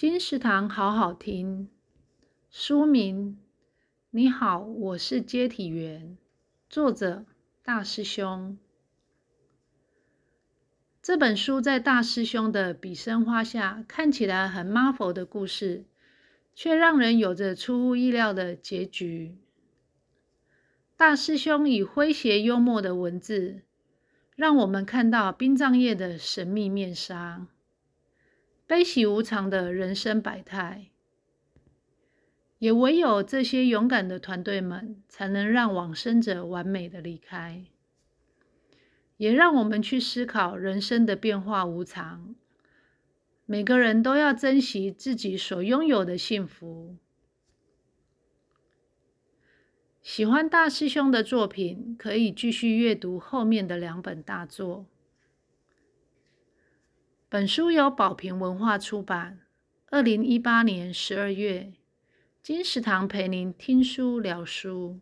金石堂好好听，书名：你好，我是接体员，作者大师兄。这本书在大师兄的笔生花下，看起来很 Marvel 的故事，却让人有着出乎意料的结局。大师兄以诙谐幽默的文字，让我们看到殡葬业的神秘面纱。悲喜无常的人生百态，也唯有这些勇敢的团队们，才能让往生者完美的离开。也让我们去思考人生的变化无常，每个人都要珍惜自己所拥有的幸福。喜欢大师兄的作品，可以继续阅读后面的两本大作。本书由宝瓶文化出版，二零一八年十二月。金石堂陪您听书聊书。